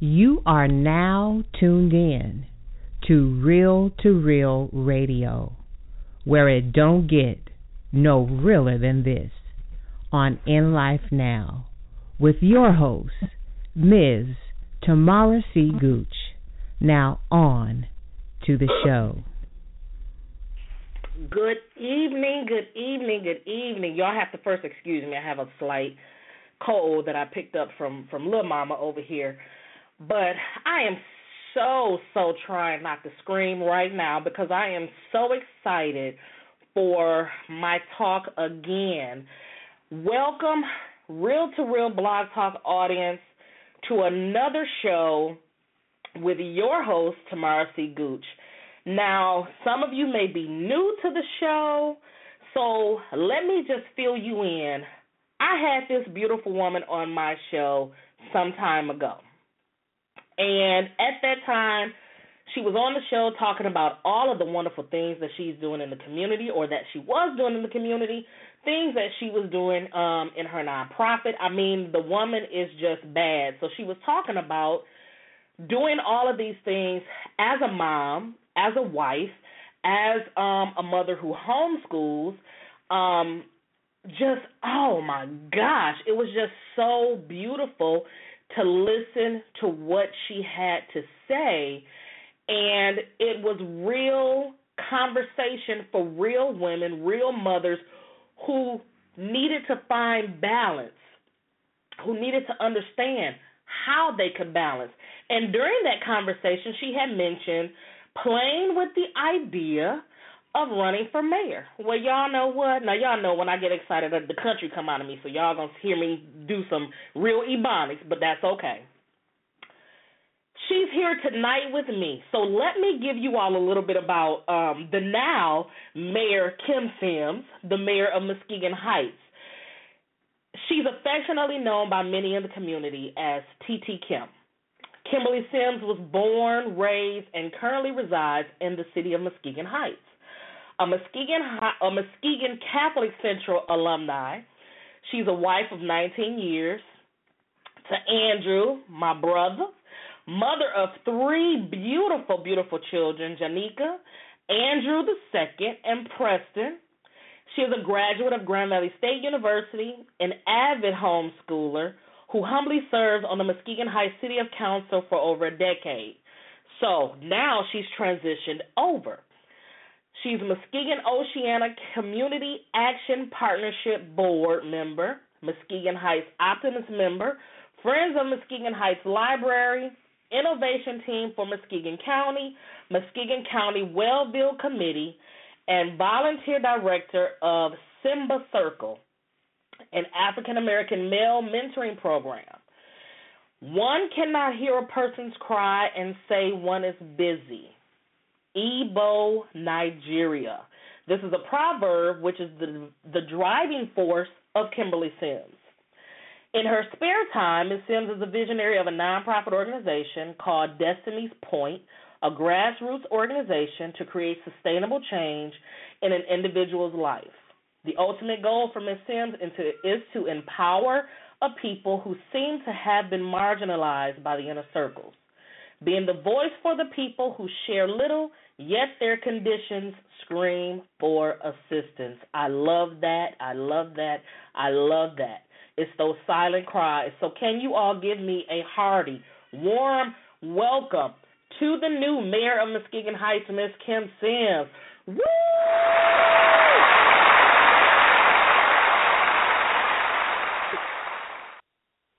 You are now tuned in to Real to Real Radio, where it don't get no realer than this on In Life Now with your host, Ms. Tamara C. Gooch. Now on to the show. Good evening, good evening, good evening. Y'all have to first excuse me. I have a slight cold that I picked up from from Lil Mama over here. But I am so so trying not to scream right now because I am so excited for my talk again. Welcome real to real blog talk audience to another show with your host Tamara C. Gooch. Now, some of you may be new to the show, so let me just fill you in. I had this beautiful woman on my show some time ago. And at that time, she was on the show talking about all of the wonderful things that she's doing in the community or that she was doing in the community, things that she was doing um in her nonprofit. I mean, the woman is just bad. So she was talking about doing all of these things as a mom, as a wife, as um a mother who homeschools, um just oh my gosh, it was just so beautiful to listen to what she had to say and it was real conversation for real women, real mothers who needed to find balance, who needed to understand how they could balance. And during that conversation, she had mentioned playing with the idea of running for mayor. Well, y'all know what? Now y'all know when I get excited, the country come out of me, so y'all gonna hear me do some real ebonics, but that's okay. She's here tonight with me, so let me give you all a little bit about um, the now Mayor Kim Sims, the mayor of Muskegon Heights. She's affectionately known by many in the community as TT Kim. Kimberly Sims was born, raised, and currently resides in the city of Muskegon Heights a Muskegon High, a Muskegon Catholic Central alumni. She's a wife of 19 years. To Andrew, my brother, mother of three beautiful, beautiful children, Jhonika, Andrew the second, and Preston. She is a graduate of Grand Valley State University, an avid homeschooler who humbly serves on the Muskegon High City of Council for over a decade. So now she's transitioned over. She's Muskegon Oceana Community Action Partnership Board member, Muskegon Heights Optimist member, Friends of Muskegon Heights Library, Innovation Team for Muskegon County, Muskegon County Wellville Committee, and volunteer director of Simba Circle, an African American male mentoring program. One cannot hear a person's cry and say one is busy. Igbo, Nigeria. This is a proverb which is the, the driving force of Kimberly Sims. In her spare time, Ms. Sims is a visionary of a nonprofit organization called Destiny's Pointe, a grassroots organization to create sustainable change in an individual's life. The ultimate goal for Ms. Sims is to empower a people who seem to have been marginalized by the inner circles being the voice for the people who share little, yet their conditions scream for assistance. I love that. I love that. I love that. It's those silent cries. So, can you all give me a hearty, warm welcome to the new mayor of Muskegon Heights, Miss Kim Sims? Woo!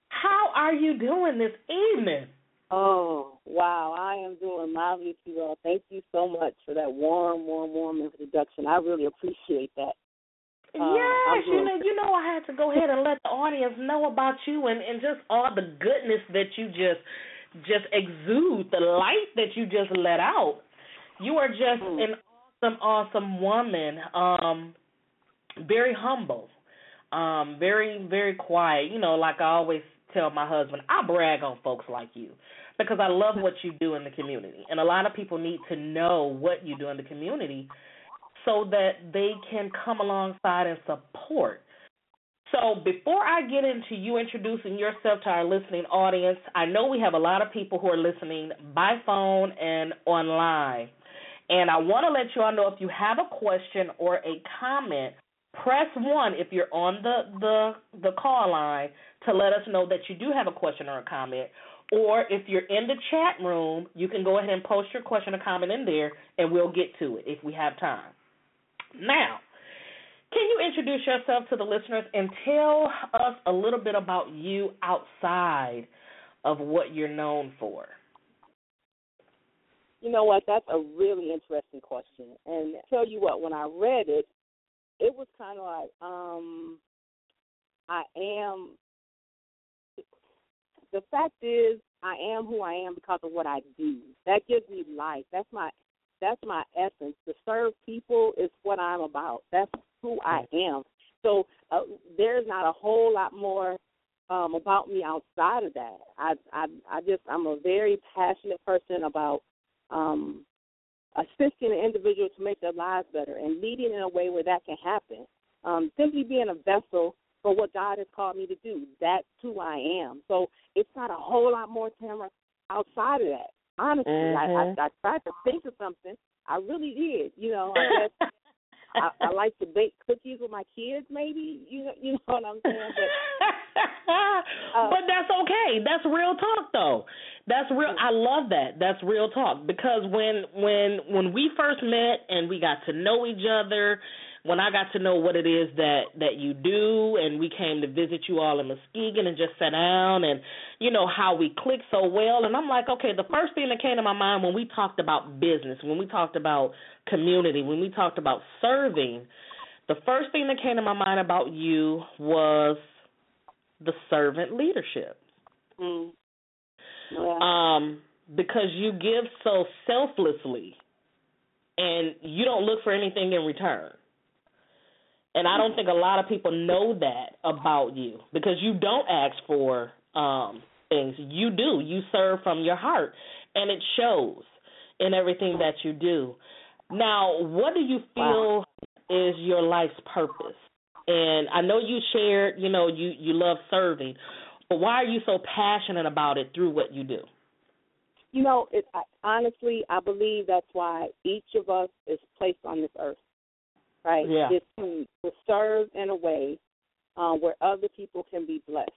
How are you doing this evening? Oh, wow. I am doing marvelously well. Thank you so much for that warm, warm, warm introduction. I really appreciate that. Um, yes, you know, you know, I had to go ahead and let the audience know about you and and just all the goodness that you just just exude, the light that you just let out. You are just mm. an awesome, awesome woman. Um, very humble, um, very, very quiet. You know, like I always tell my husband, I brag on folks like you because I love what you do in the community. And a lot of people need to know what you do in the community so that they can come alongside and support. So before I get into you introducing yourself to our listening audience, I know we have a lot of people who are listening by phone and online. And I want to let you all know if you have a question or a comment, press one if you're on the the the call line to let us know that you do have a question or a comment. Or if you're in the chat room, you can go ahead and post your question or comment in there, and we'll get to it if we have time. Now, can you introduce yourself to the listeners and tell us a little bit about you outside of what you're known for? You know what? That's a really interesting question. And tell you what, when I read it, it was kind of like, um, I am. The fact is, I am who I am because of what I do. That gives me life. That's my that's my essence. To serve people is what I'm about. That's who I am. So uh, there's not a whole lot more um, about me outside of that. I, I, I just I'm a very passionate person about um, assisting an individual to make their lives better and leading in a way where that can happen. Um, simply being a vessel for what God has called me to do. That's who I am. So it's not a whole lot more, Tamara, outside of that. Honestly, mm-hmm. I, I, I tried to think of something. I really did. You know, I guess I, I like to bake cookies with my kids. Maybe you know, you know what I'm saying. But, uh, but that's okay. That's real talk, though. That's real. I love that. That's real talk because when when when we first met and we got to know each other when I got to know what it is that that you do, and we came to visit you all in Muskegon and just sat down, and you know how we click so well, and I'm like, okay, the first thing that came to my mind when we talked about business, when we talked about community, when we talked about serving, the first thing that came to my mind about you was the servant leadership. Mm. Yeah. Um, because you give so selflessly, and you don't look for anything in return. And I don't think a lot of people know that about you because you don't ask for um things. You do. You serve from your heart and it shows in everything that you do. Now, what do you feel wow. is your life's purpose? And I know you shared, you know, you you love serving, but why are you so passionate about it through what you do? You know, it, I, honestly, I believe that's why each of us is placed on this earth right? Yeah. Is to, to serve in a way uh, where other people can be blessed.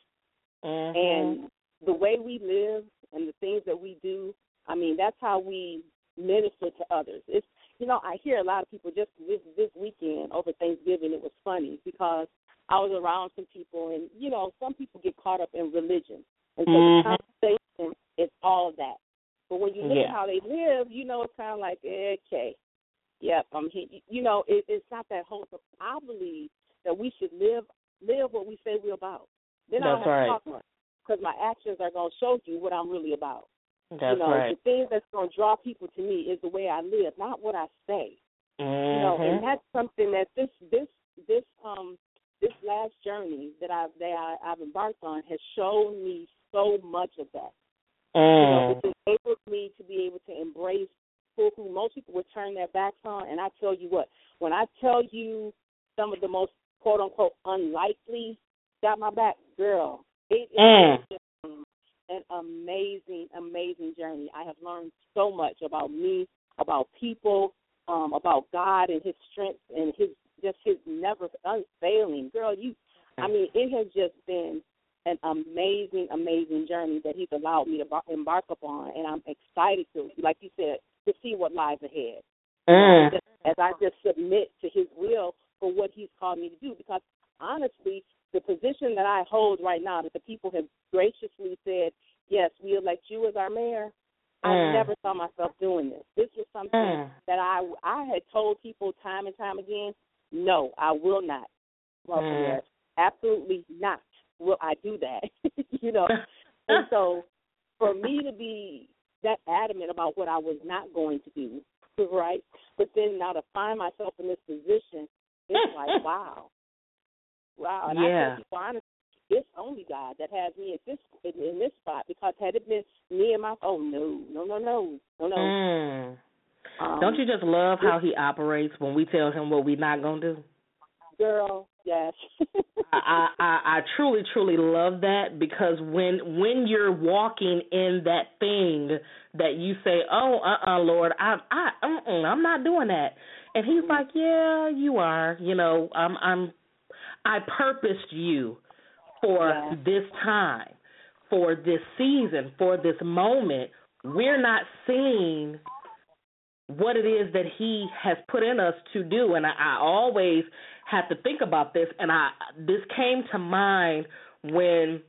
Mm-hmm. And the way we live and the things that we do, I mean, that's how we minister to others. It's you know, I hear a lot of people just this this weekend over Thanksgiving. It was funny because I was around some people, and you know, some people get caught up in religion, and so mm-hmm. the conversation is all of that. But when you look yeah. at how they live, you know, it's kind of like, okay, Yep, um, he, you know, it, it's not that whole. I believe that we should live live what we say we're about. Then That's I don't have right. to talk much because my actions are going to show you what I'm really about. That's you know, right. the thing that's going to draw people to me is the way I live, not what I say. Mm-hmm. You know, and that's something that this this this um this last journey that I've that I, I've embarked on has shown me so much of that. Mm. You know, it's enabled me to be able to embrace who most people would turn their backs on. And I tell you what, when I tell you some of the most quote unquote unlikely got my back, girl, it mm. is an amazing, amazing journey. I have learned so much about me, about people, um, about God and His strength and His just His never unfailing. Girl, you, I mean, it has just been an amazing, amazing journey that He's allowed me to embark upon, and I'm excited to, like you said, to see what lies ahead. Mm. As I just submit to His will for what He's called me to do, because honestly, the position that I hold right now, that the people have graciously said, yes, we elect you as our mayor. Mm. I never saw myself doing this. This was something mm. that I I had told people time and time again, no, I will not. Well, mm. absolutely not. Will I do that? you know. and so, for me to be that adamant about what I was not going to do, right? But then now to find myself in this position, it's like wow, wow. And yeah. I tell people honestly, it's only God that has me at this in, in this spot because had it been me and my oh no no no no no no. Mm. Um, Don't you just love how he operates when we tell him what we're not gonna do? Girl, yes. I, I I truly truly love that because when when you're walking in that thing that you say, "Oh, uh, uh Lord, I I uh-uh, I'm not doing that," and He's like, "Yeah, you are. You know, I'm I'm I purposed you for Yeah. this time, for this season, for this moment. We're not seeing what it is that he has put in us to do and I, I always have to think about this and I this came to mind when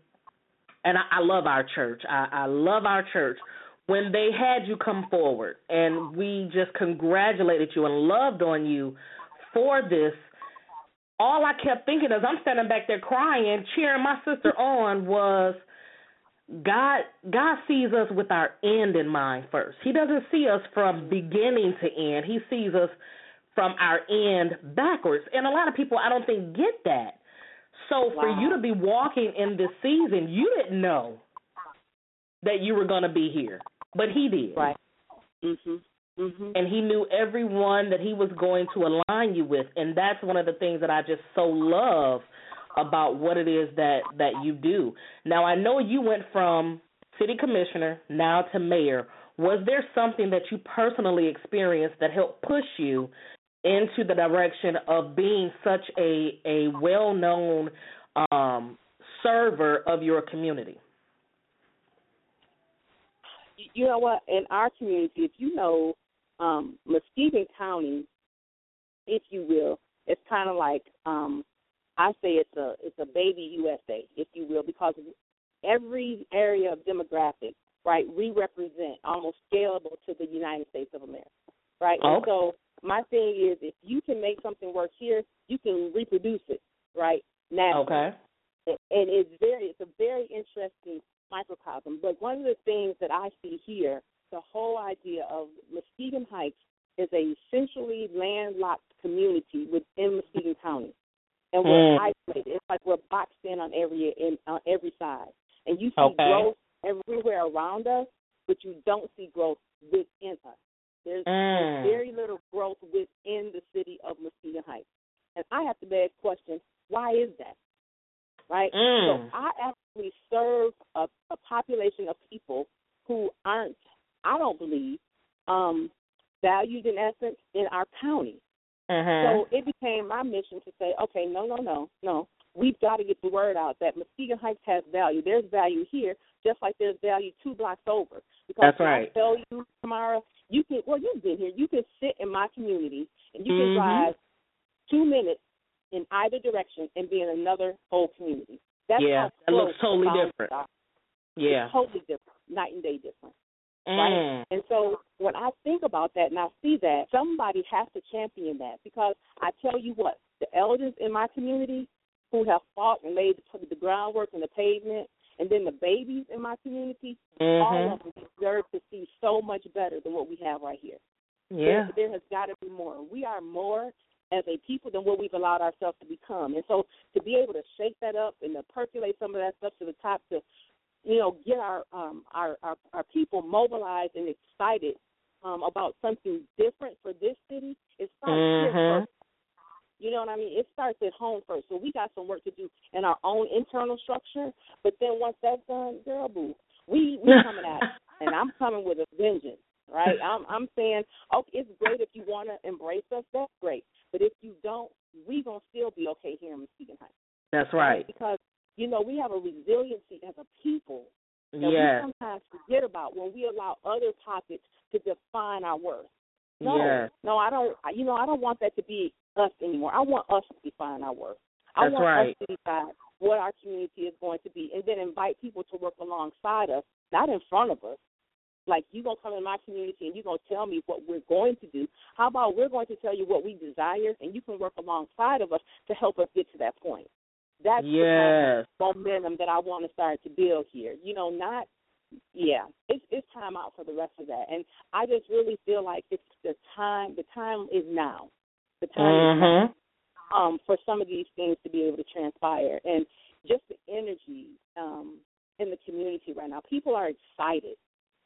and I, I love our church. I, I love our church. When they had you come forward and we just congratulated you and loved on you for this, all I kept thinking as I'm standing back there crying, cheering my sister on was God God sees us with our end in mind first. He doesn't see us from beginning to end. He sees us from our end backwards. And a lot of people I don't think get that. So for Wow. you to be walking in this season, you didn't know that you were going to be here, but he did. Right. Mhm. Mhm. And he knew everyone that he was going to align you with, and that's one of the things that I just so love about what it is that that you do. Now I know you went from city commissioner now to mayor. Was there something that you personally experienced that helped push you into the direction of being such a a well-known um server of your community? You know what? In our community, if you know um, Muskegon County, if you will, it's kind of like um, I say it's a it's a baby USA, if you will, because every area of demographic, right, we represent almost scalable to the United States of America, right? And so my thing is, if you can make something work here, you can reproduce it, right? Now, Okay. and it's very it's a very interesting microcosm. But one of the things that I see here, the whole idea of Muskegon Heights is a essentially landlocked community within Muskegon County, and we're Mm. isolated. It's like we're boxed in on every in, on every side, and you see Okay. growth everywhere around us, but you don't see growth within us. There's, Mm. there's very little growth within the city of Muskegon Heights, and I have to beg the question: Why is that? right? Mm. So I actually serve a, a population of people who aren't, I don't believe, um, valued in essence in our county. So it became my mission to say, okay, no, no, no, no. We've got to get the word out that Muskegon Heights has value. There's value here, just like there's value two blocks over. Because That's right. I tell you, Tamara, you can, well, you've been here. You can sit in my community and you can drive two minutes in either direction and be in another whole community. That's Yeah, how that looks totally different. are. yeah. It's totally different, night and day different. Mm. right? And so when I think about that and I see that, somebody has to champion that because I tell you what, the elders in my community who have fought and laid the, the groundwork and the pavement, and then the babies in my community, all Mhm. of them deserve to see so much better than what we have right here. Yeah. There, there has got to be more. We are more as a people than what we've allowed ourselves to become. And so to be able to shake that up and to percolate some of that stuff to the top to, you know, get our um our our, our people mobilized and excited um about something different for this city, it starts here Mhm. first. You know what I mean? It starts at home first. So we got some work to do in our own internal structure. But then once that's done, girl boo, we we coming at it. And I'm coming with a vengeance. Right? I'm I'm saying, okay, it's great if you wanna embrace us, that's great. But if you don't, we gonna still be okay here in Muskegon Heights. That's right. Because, you know, we have a resiliency as a people that we sometimes forget about when we allow other topics to define our worth. No, Yes. no, I don't. You know, I don't want that to be us anymore. I want us to define our worth. I That's want right. us to decide what our community is going to be, and then invite people to work alongside us, not in front of us. Like you gonna come in my community and you gonna tell me what we're going to do. How about we're going to tell you what we desire, and you can work alongside of us to help us get to that point. That's the kind of momentum that I want to start to build here. You know, not yeah, it's it's time out for the rest of that. And I just really feel like it's the time the time is now. The time is now Mhm. um for some of these things to be able to transpire and just the energy um in the community right now. People are excited.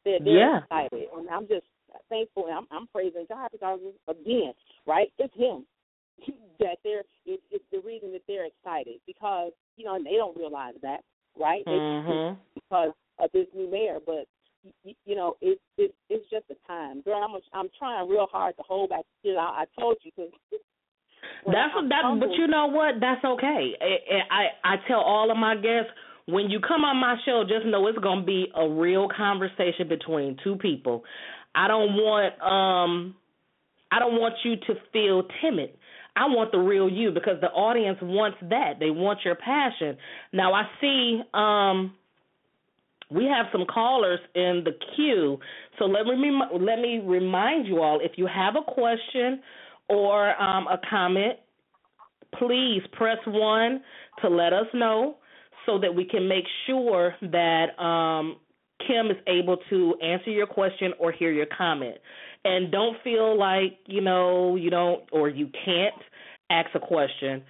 They're, they're Yeah. excited. And I'm just thankful and I'm I'm praising God because again, right? It's him. that they're it, it's the reason that they're excited because you know and they don't realize that right Mm-hmm. because of this new mayor but you, you know it's it, it's just a time girl i'm i'm trying real hard to hold back you know i, told you because That's what that. But you know what? That's okay. I, I I tell all of my guests when you come on my show, just know it's gonna be a real conversation between two people. I don't want um I don't want you to feel timid. I want the real you because the audience wants that. They want your passion. Now I see um we have some callers in the queue. So let me let me remind you all if you have a question or um, a comment, please press one to let us know so that we can make sure that um, Kim is able to answer your question or hear your comment. And don't feel like you know you don't or you can't ask a question.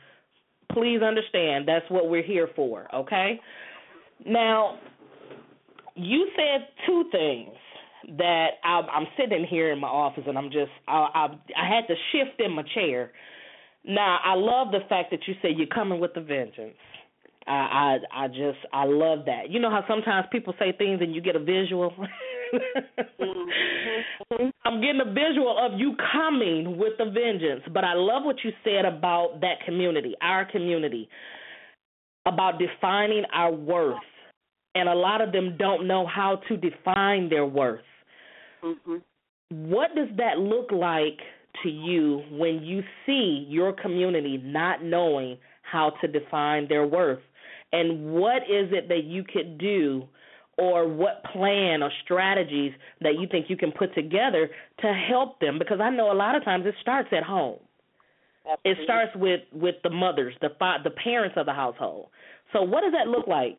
Please understand that's what we're here for. Okay. Now, you said two things that I, I'm sitting here in my office and I'm just I, I I had to shift in my chair. Now I love the fact that you said you're coming with a vengeance. I I I just I love that. You know how sometimes people say things and you get a visual. mm-hmm. I'm getting a visual of you coming with a vengeance. But I love what you said about that community, our community, about defining our worth. And a lot of them don't know how to define their worth. Mm-hmm. What does that look like to you when you see your community not knowing how to define their worth? And what is it that you could do or what plan or strategies that you think you can put together to help them because I know a lot of times it starts at home. Absolutely. It starts with with the mothers, the the parents of the household. So what does that look like?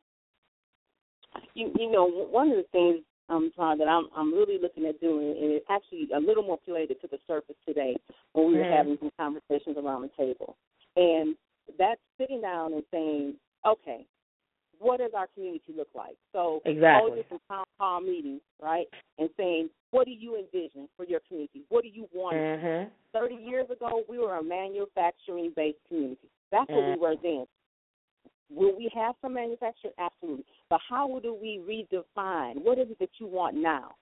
You you know one of the things um Todd, that I'm I'm really looking at doing and it's actually a little more related to the surface today when we were Mhm. having some conversations around the table. And that's sitting down and saying, Okay, what does our community look like? So Exactly. holding some town hall meetings, right? And saying, What do you envision for your community? What do you want? Mhm. Thirty years ago we were a manufacturing based community. That's what Mhm. we were then. Will we have some manufacturing? Absolutely. But how do we redefine what is it that you want now?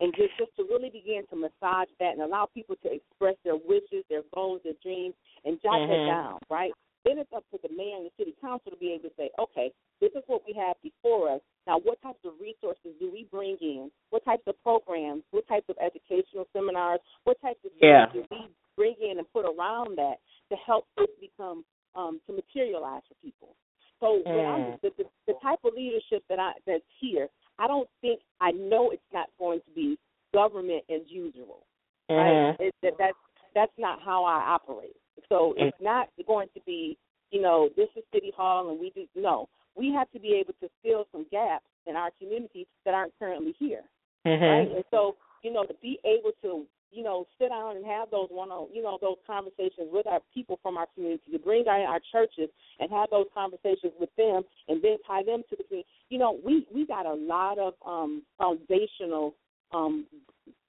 And just, just to really begin to massage that and allow people to express their wishes, their goals, their dreams, and jot Mhm. that down, right? Then it's up to the mayor and the city council to be able to say, okay, this is what we have before us. Now, what types of resources do we bring in? What types of programs? What types of educational seminars? What types of Yeah. things do we bring in and put around that to help this become um, to materialize for people? So Mm. the, the, the type of leadership that I that's here, I don't think I know it's not going to be government as usual. Right? Mhm. It, that that's that's not how I operate. So it's not going to be, you know, this is City Hall and we do no. We have to be able to fill some gaps in our community that aren't currently here. Right? Mhm. And so, you know, to be able to, you know, sit down and have those one on you know, those conversations with our people from our community, to bring our our churches and have those conversations with them and then tie them to the community. You know, we we got a lot of um foundational um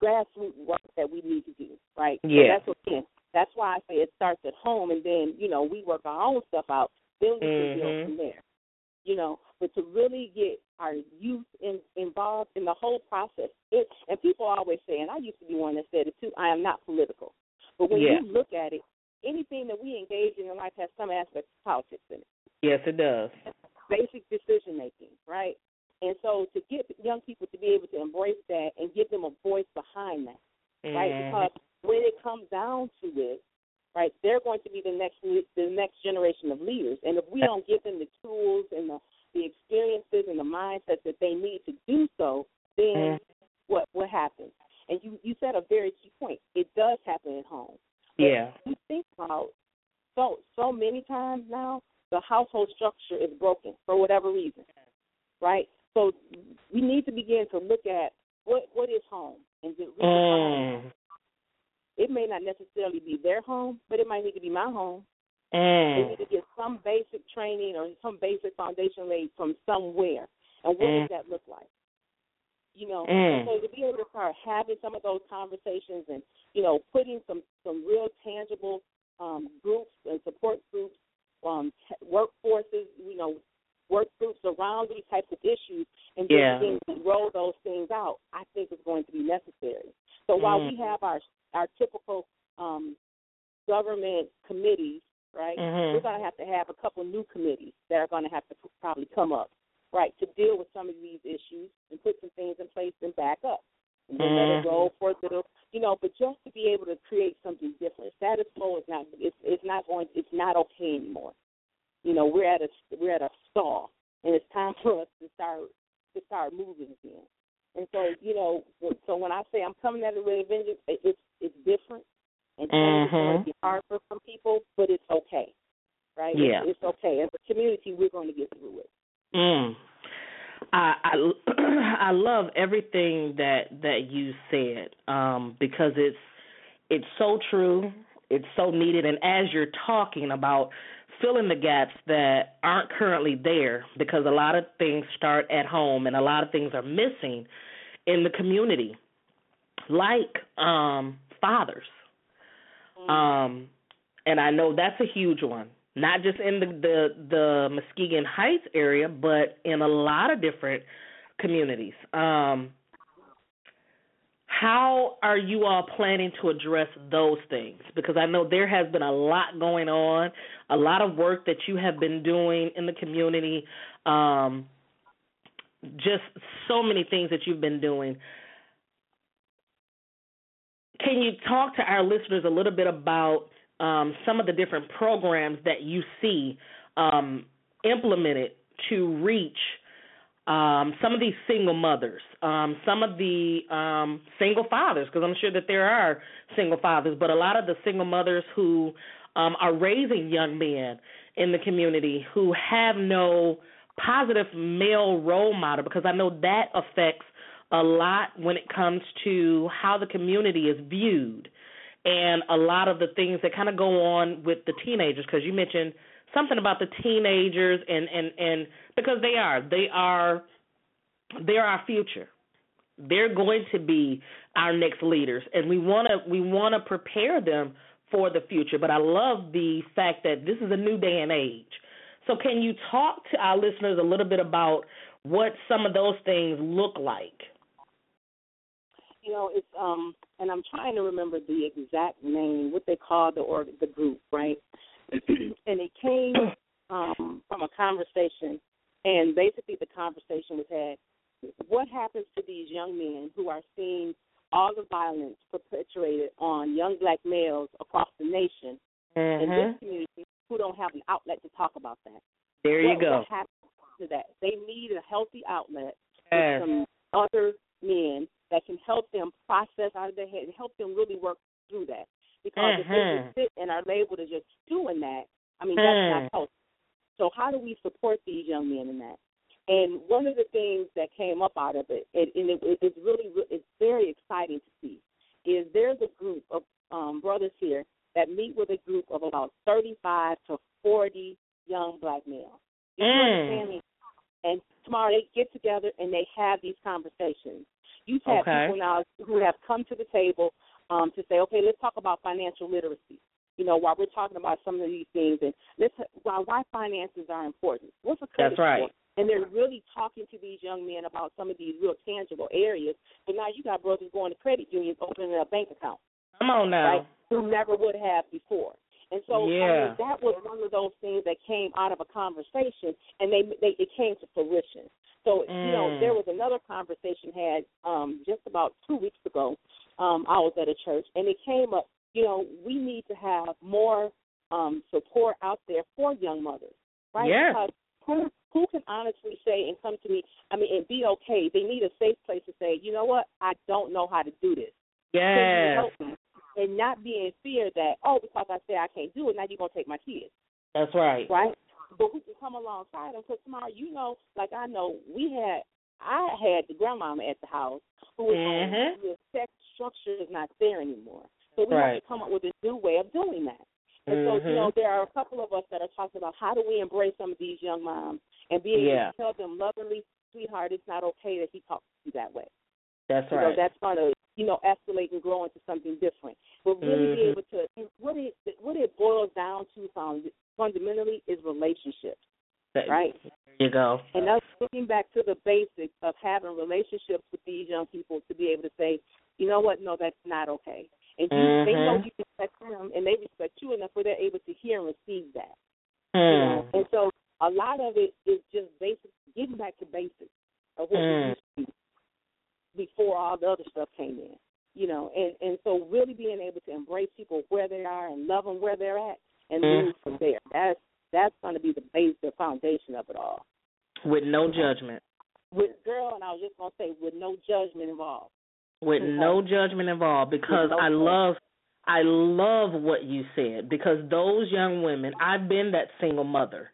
grassroots work that we need to do, right? So Yeah. that's what again, that's why I say it starts at home and then, you know, we work our own stuff out, then we can build Mhm. from there. You know, but to really get our youth in, involved in the whole process. It, and people always say, and I used to be one that said it too, I am not political. But when Yeah. you look at it, anything that we engage in in life has some aspect of politics in it Yes, it does. basic decision making, right? And so to get young people to be able to embrace that and give them a voice behind that, right? Mhm. Because when it comes down to it, right, they're going to be the next the next generation of leaders. And if we don't give them the tools and the, the experiences and the mindsets that they need to do so, then Mhm. what what happens? And you you said a very key point. It does happen at home. Yeah. You think about so so many times now the household structure is broken for whatever reason, right? So we need to begin to look at what what is home and to redefine. Mm. It may not necessarily be their home, but it might need to be my home. They Mm. need to get some basic training or some basic foundation laid from somewhere. And what Mm. does that look like? You know, Mm. so to be able to start having some of those conversations and you know putting some some real tangible um, groups and support groups, um, workforces, you know, work groups around these types of issues and yeah. roll those things out, I think is going to be necessary. So while mm. we have our our typical um, government committees, right, mm-hmm. we're going to have to have a couple new committees that are going to have to probably come up, right, to deal with some of these issues and put some things in place and back up. And then mm-hmm. let it roll for a little, you know. But just to be able to create something different, status quo is not it's it's not going it's not okay anymore. You know, we're at a we're at a stall, and it's time for us to start to start moving again. And so, you know, so when I say I'm coming at it with a vengeance, it's it's different, and mm-hmm. it's going to be hard for some people, but it's okay, right? Yeah, it's, it's okay. As a community, we're going to get through it. Mm. I, I I love everything that that you said um, because it's it's so true, it's so needed, and as you're talking about filling the gaps that aren't currently there because a lot of things start at home and a lot of things are missing in the community, like um, fathers. Mm-hmm. Um, and I know that's a huge one, not just in the, the the Muskegon Heights area, but in a lot of different communities. Um, how are you all planning to address those things? Because I know there has been a lot going on, a lot of work that you have been doing in the community, um, just so many things that you've been doing. Can you talk to our listeners a little bit about um, some of the different programs that you see um, implemented to reach um, some of these single mothers, um, some of the um, single fathers, because I'm sure that there are single fathers, but a lot of the single mothers who um, are raising young men in the community who have no positive male role model, because I know that affects a lot when it comes to how the community is viewed and a lot of the things that kind of go on with the teenagers because you mentioned something about the teenagers and and and because they are they are they're our future. They're going to be our next leaders and we want to we want to prepare them for the future. But i love the fact that this is a new day and age. So can you talk to our listeners a little bit about what some of those things look like you know it's um and i'm trying to remember the exact name what they call the or the group right and it came um, from a conversation, and basically the conversation was had. What happens to these young men who are seeing all the violence perpetuated on young black males across the nation mm-hmm. in this community who don't have an outlet to talk about that? There you what, go. What happens to that? They need a healthy outlet yes. with some other men that can help them process out of their head and help them really work through that. Because mm-hmm. if they just sit and are labeled as just doing that, I mean, that's mm. not healthy. So how do we support these young men in that? And one of the things that came up out of it, and, and it, it's really it's very exciting to see, is there's a group of um, brothers here that meet with a group of about 35 to 40 young black males. Mm. And tomorrow they get together and they have these conversations. You've had okay. people now who have come to the table um, to say, okay, let's talk about financial literacy. You know, while we're talking about some of these things, and let's why why finances are important. What's a credit That's right. score? And they're really talking to these young men about some of these real tangible areas. But now you got brothers going to credit unions, opening a bank account. Come on now. Right? Who never would have before. And so yeah. I mean, that was one of those things that came out of a conversation, and they, they it came to fruition. So mm. you know, there was another conversation had um, just about two weeks ago. Um, I was at a church, and it came up. You know, we need to have more um, support out there for young mothers, right? Yes. Because who, who can honestly say and come to me? I mean, and be okay. They need a safe place to say, you know what? I don't know how to do this. Yes. And not be in fear that, oh, because I say I can't do it, now you're gonna take my kids. That's right. Right. But who can come alongside them? Because tomorrow, you know, like I know, we had, I had the grandmama at the house who was mm-hmm. the sex structure is not there anymore. So we right. have to come up with a new way of doing that. And mm-hmm. so, you know, there are a couple of us that are talking about how do we embrace some of these young moms and be able yeah. to tell them lovingly, sweetheart, it's not okay that he talks to you that way. That's you right. Know, that's going to, you know, escalate and grow into something different. But really mm-hmm. be able to, what it, what it boils down to found fundamentally is relationships, That- right? There you go. And us looking back to the basics of having relationships with these young people to be able to say, you know what, no, that's not okay. And you, they know Mhm. you respect them, and they respect you enough where they're able to hear and receive that. You Hmm. know? And so a lot of it is just basic, getting back to basics of what Mm. we used to do before all the other stuff came in. You know, and and so really being able to embrace people where they are and love them where they're at, and Mm. move from there. That's that's going to be the base, the foundation of it all. With no judgment. With girl, and I was just going to say, with no judgment involved. with Okay. no judgment involved because no I judgment. love I love what you said because those young women I've been that single mother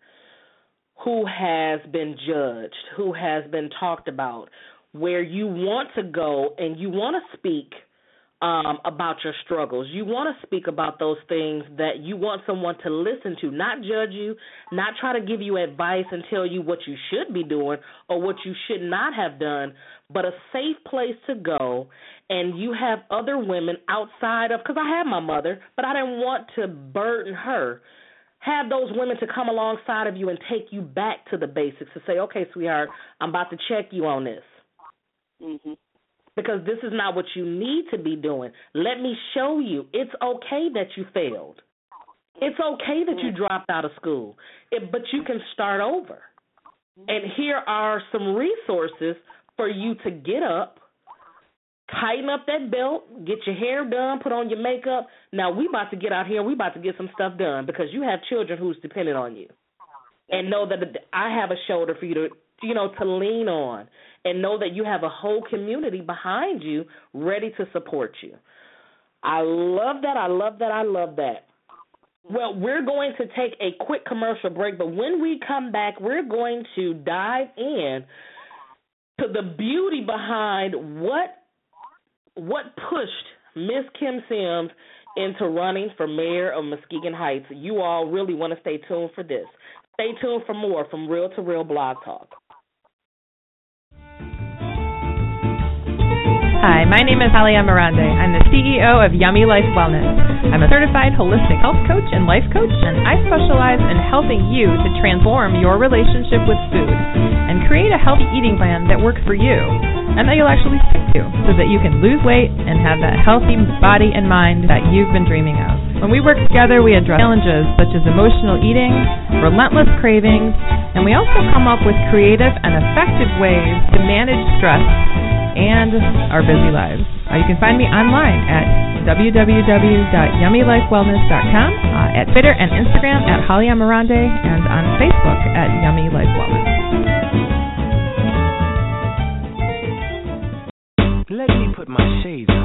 who has been judged, who has been talked about where you want to go and you want to speak um about your struggles. You want to speak about those things that you want someone to listen to, not judge you, not try to give you advice and tell you what you should be doing or what you should not have done, but a safe place to go and you have other women outside of cuz I had my mother, but I didn't want to burden her. Have those women to come alongside of you and take you back to the basics to say, "Okay, sweetheart, I'm about to check you on this." Mhm. because this is not what you need to be doing. Let me show you. It's okay that you failed. It's okay that you dropped out of school, it, but you can start over. And here are some resources for you to get up, tighten up that belt, get your hair done, put on your makeup. Now we about to get out here and we about to get some stuff done because you have children who's dependent on you. And know that I have a shoulder for you to, you know, to lean on and know that you have a whole community behind you ready to support you. I love that. I love that. I love that. Well, we're going to take a quick commercial break, but when we come back, we're going to dive in to the beauty behind what what pushed Miss Kim Sims into running for mayor of Muskegon Heights. You all really want to stay tuned for this. Stay tuned for more from Real to Real Blog Talk. Hi, my name is Halia Mirande. I'm the CEO of Yummy Life Wellness. I'm a certified holistic health coach and life coach, and I specialize in helping you to transform your relationship with food and create a healthy eating plan that works for you and that you'll actually stick to so that you can lose weight and have that healthy body and mind that you've been dreaming of. When we work together, we address challenges such as emotional eating, relentless cravings, and we also come up with creative and effective ways to manage stress and our busy lives. Uh, you can find me online at www.yummylifewellness.com, uh, at Twitter and Instagram at Holly Amarande, and on Facebook at Yummy Life Wellness. Let me put my shades on.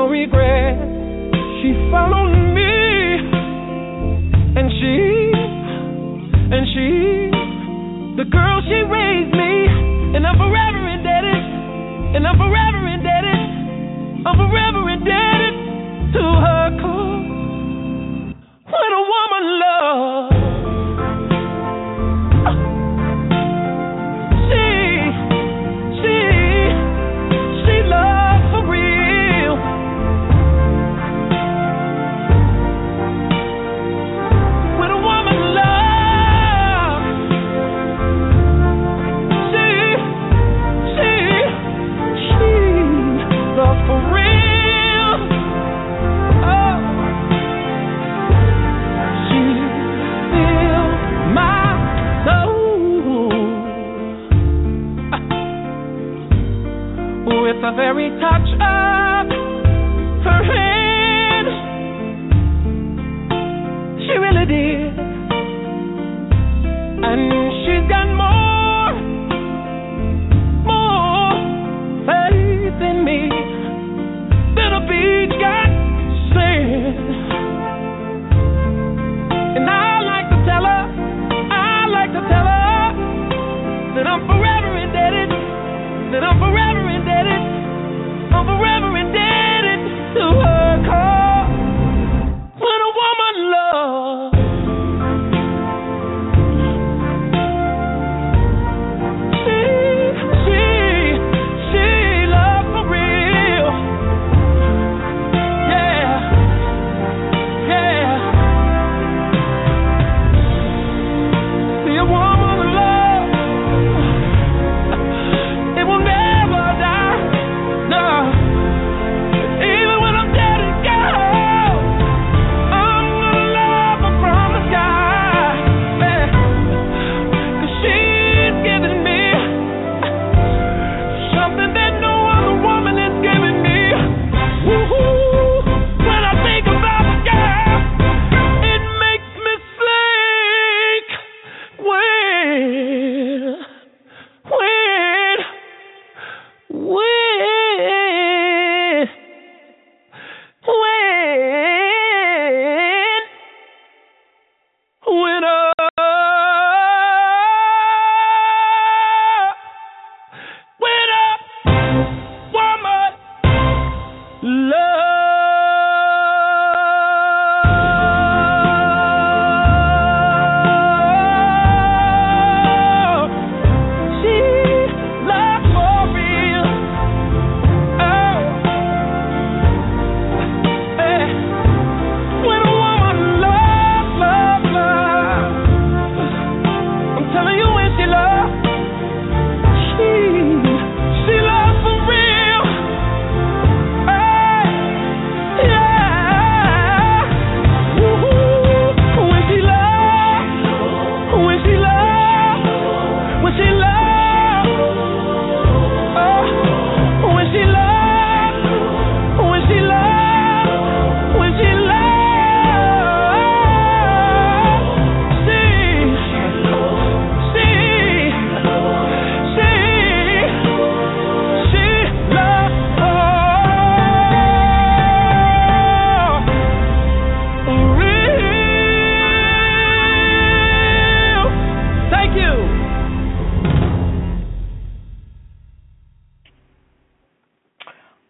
no regret. She followed me, and she, and she, the girl she raised me, and I'm forever indebted, and I'm forever indebted, I'm forever indebted.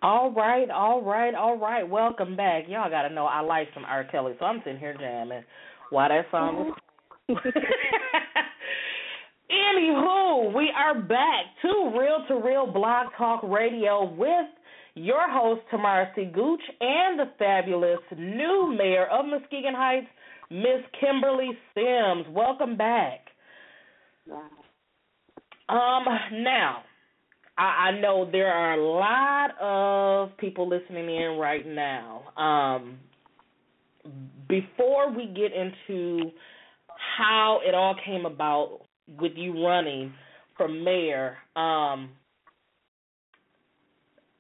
All right, all right, all right. Welcome back. Y'all got to know I like some R. Kelly, so I'm sitting here jamming while that song was. Anywho, we are back to Real to Real Blog Talk Radio with your host Tamara C. Gooch and the fabulous new mayor of Muskegon Heights, Miss Kimberly Sims. Welcome back. Wow. Um, now, I, I know there are a lot of people listening in right now. Um, before we get into how it all came about with you running for mayor, um,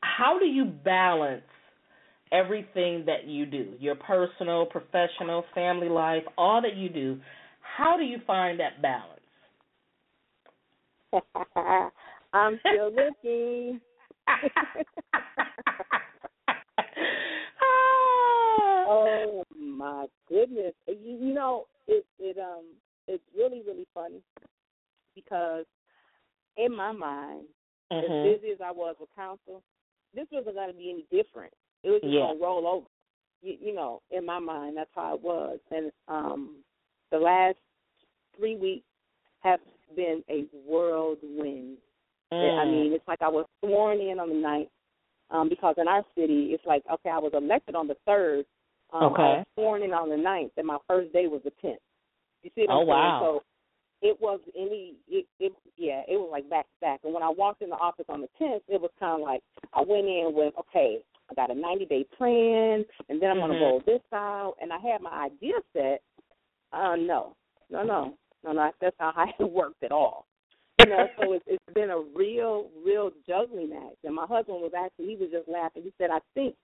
how do you balance everything that you do, your personal, professional, family life, all that you do? How do you find that balance? I'm still looking. oh my goodness! You, you know, it it um it's really really funny because in my mind Mhm. as busy as I was with council, this wasn't going to be any different. It was just Yeah. going to roll over. You, you know, in my mind, that's how it was. And um, the last three weeks have been a whirlwind. I Mm. mean, it's like I was sworn in on the ninth um, because in our city, it's like okay, I was elected on the third. Um, I was sworn in on the ninth, and my first day was the tenth. You see what Oh, I'm saying? wow. So it was any it, it yeah it was like back to back and when i walked in the office on the tenth it was kind of like i went in with okay i got a ninety day plan and then i'm going Mhm. to roll this out and i had my idea set uh no no no no no that's not how it worked at all you know so it's it's been a real real juggling act and my husband was actually he was just laughing he said i think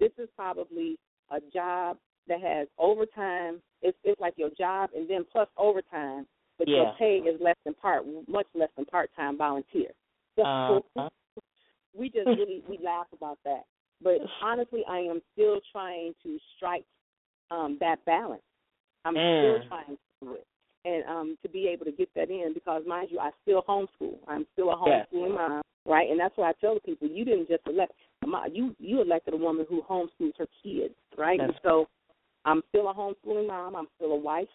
this is probably a job that has overtime it's it's like your job and then plus overtime but your pay is less than part, much less than part-time volunteer. So Uh-huh. we just really we laugh about that. But honestly, I am still trying to strike um, that balance. I'm Mm. still trying to do it, and um, to be able to get that in because, mind you, I still homeschool. I'm still a Yes. homeschooling mom, right? And that's why I tell the people, you didn't just elect you you elected a woman who homeschools her kids, right? And so I'm still a homeschooling mom. I'm still a wife.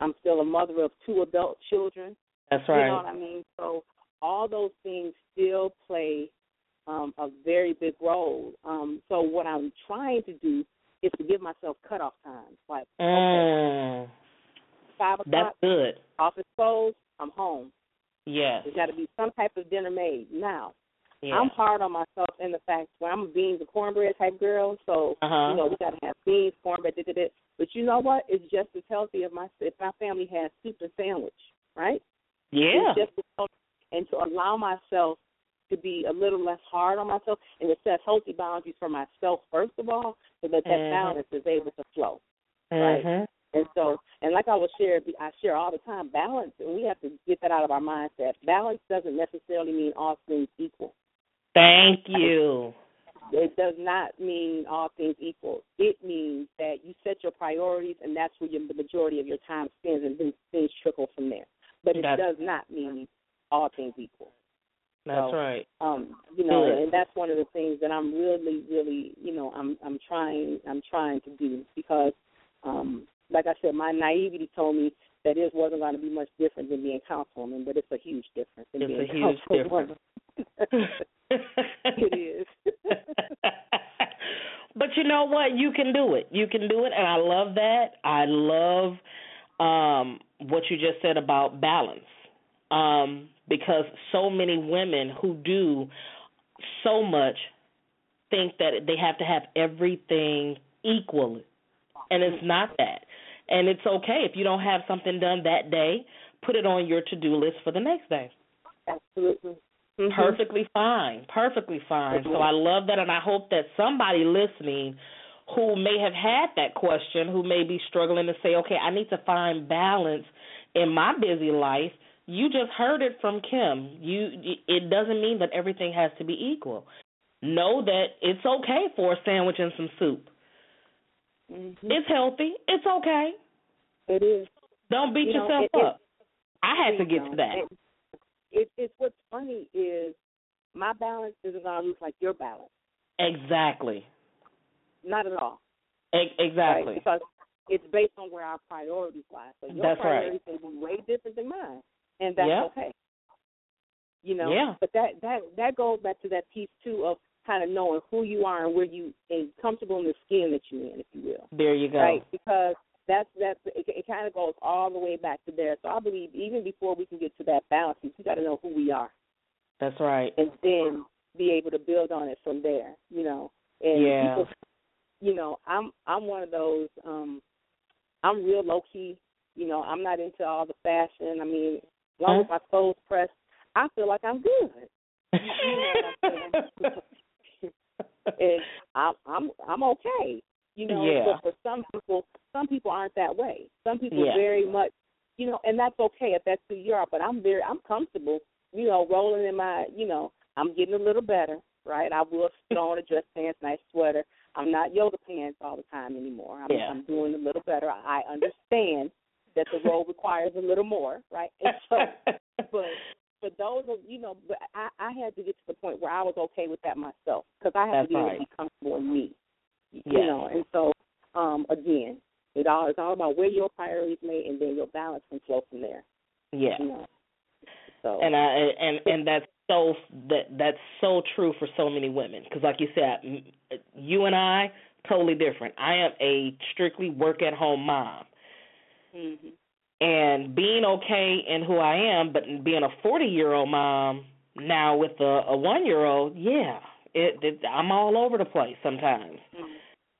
I'm still a mother of two adult children. That's right. You know what I mean? So all those things still play um, a very big role. Um, so what I'm trying to do is to give myself cutoff times. Like, okay, Five That's good. office closed, I'm home. Yeah. There's got to be some type of dinner made. Now, Yeah. I'm hard on myself in the fact where I'm a beans and cornbread type girl. So Uh-huh. you know we got to have beans, cornbread, da, da, da. But you know what? It's just as healthy if my if my family has soup and sandwich, right? yeah. It's just as healthy. and to allow myself to be a little less hard on myself and to set healthy boundaries for myself first of all, so that that Mhm. balance is able to flow. right. And so, and like I will share, I share all the time, balance, and we have to get that out of our mindset. Balance doesn't necessarily mean all things equal. Thank you. It does not mean all things equal. It means that you set your priorities, and that's where your, the majority of your time spends, and then things trickle from there. But it That's- does not mean all things equal. That's So, right. Um, you know, and that's one of the things that I'm really, really, you know, I'm I'm trying I'm trying to do because, um, like I said, my naivety told me that it wasn't going to be much different than being a councilwoman, but it's a huge difference. It's being a huge councilwoman. it is. but you know what? You can do it. You can do it, and I love that. I love um, what you just said about balance, um, because so many women who do so much think that they have to have everything equal, and it's not that. And it's okay if you don't have something done that day. Put it on your to-do list for the next day Absolutely. Mhm. perfectly fine perfectly fine so i love that and i hope that somebody listening who may have had that question who may be struggling to say okay i need to find balance in my busy life you just heard it from kim you it doesn't mean that everything has to be equal know that it's okay for a sandwich and some soup Mhm. it's healthy it's okay It is. don't beat You yourself it- it- up i had to get know, to that It, it's what's funny is my balance isn't to look like your balance. exactly Not at all. E- exactly Right? Because it's based on where our priorities lie. So your That's right. priorities may be way different than mine, and that's Yeah. okay. You know, Yeah. but that that that goes back to that piece too of kind of knowing who you are and where you and comfortable in the skin that you're in, if you will. there you go Right? Because that's that's it, it kind of goes all the way back to there. So I believe even before we can get to that balance, we got to know who we are. That's right. and then be able to build on it from there, you know. And Yeah. people, you know, I'm I'm one of those. um I'm real low key. You know, I'm not into all the fashion. I mean, as long as my clothes pressed, I feel like I'm good. You know what I'm saying? and I'm I'm I'm okay. You know, Yeah. but for some people, some people aren't that way. Some people Yeah. very much, you know, and that's okay if that's who you are. But I'm very I'm comfortable you know, rolling in my, you know, I'm getting a little better, right? I will throw on a dress pants, nice sweater. I'm not yoga pants all the time anymore. I'm, Yeah. I'm doing a little better. I understand that the role requires a little more, right? And so, but for those of you know, but I I had to get to the point where I was okay with that myself because I had That's to be able right. to be comfortable in me. You Yes. know, and so um again, it all it's all about where your priorities made, and then your balance can flow from there. Yeah. You know. So and I and and that's so that that's so true for so many women because like you said you and I totally different I am a strictly work at home mom mhm. And being okay in who I am but being a 40 year old mom now with a a 1 year old yeah it, it I'm all over the place sometimes Mhm.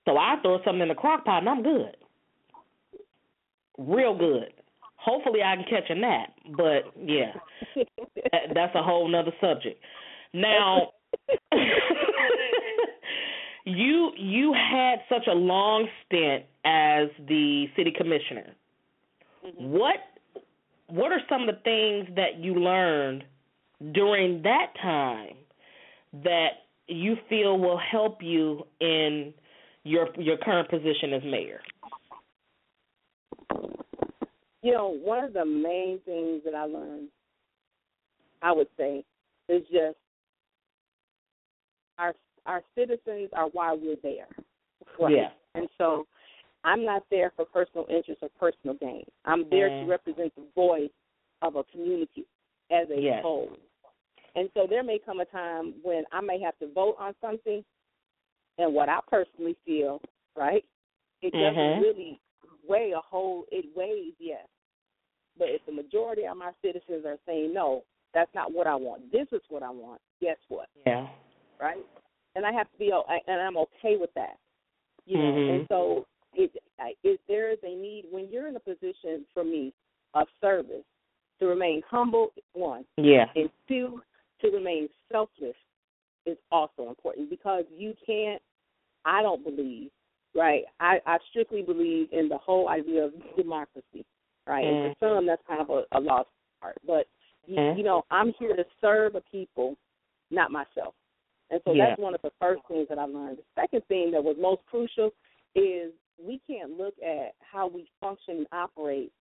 so I throw something in the crock pot and I'm good real good hopefully I can catch a nap but yeah that, that's a whole nother subject. Now, you you had such a long stint as the city commissioner. Mhm. What what are some of the things that you learned during that time that you feel will help you in your your current position as mayor? You know, one of the main things that I learned, I would say, is just our our citizens are why we're there. Right? Yeah. And so I'm not there for personal interest or personal gain. I'm there Mm. to represent the voice of a community as a Yes. whole. And so there may come a time when I may have to vote on something and what I personally feel, right? It doesn't Mhm. really weigh a whole it weighs, yes. But if the majority of my citizens are saying no, that's not what I want. This is what I want. Guess what? Yeah. right? And I have to be, and I'm okay with that, you know. Mhm. And so, it, I- if there is a need when you're in a position for me of service to remain humble, one, Yeah. and two, to remain selfless is also important because you can't. I don't believe, right? I, I strictly believe in the whole idea of democracy, right? And for some, that's kind of a, a lost art but you, Mhm. you know, I'm here to serve a people, not myself. And so Yeah. that's one of the first things that I learned. The second thing that was most crucial is we can't look at how we function and operate.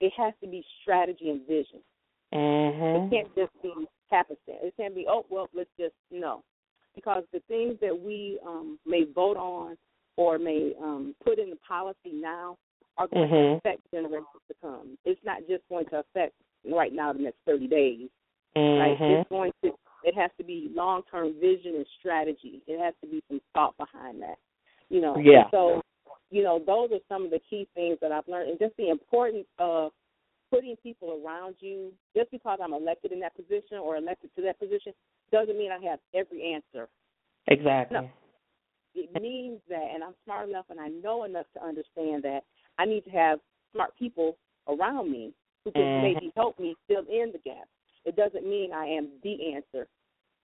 It has to be strategy and vision. It Mhm. can't just be happenstance. It can't be, oh, well, let's just, no. Because the things that we um, may vote on or may um, put into policy now are going Mhm. to affect generations to come. It's not just going to affect right now the next 30 days right? Mhm. It's going to it has to be long term vision and strategy. It has to be some thought behind that. You know. Yeah. So, you know, those are some of the key things that I've learned and just the importance of putting people around you. Just because I'm elected in that position or elected to that position doesn't mean I have every answer. Exactly. No. It means that and I'm smart enough and I know enough to understand that I need to have smart people around me who can Mhm. maybe help me fill in the gap. It doesn't mean I am the answer.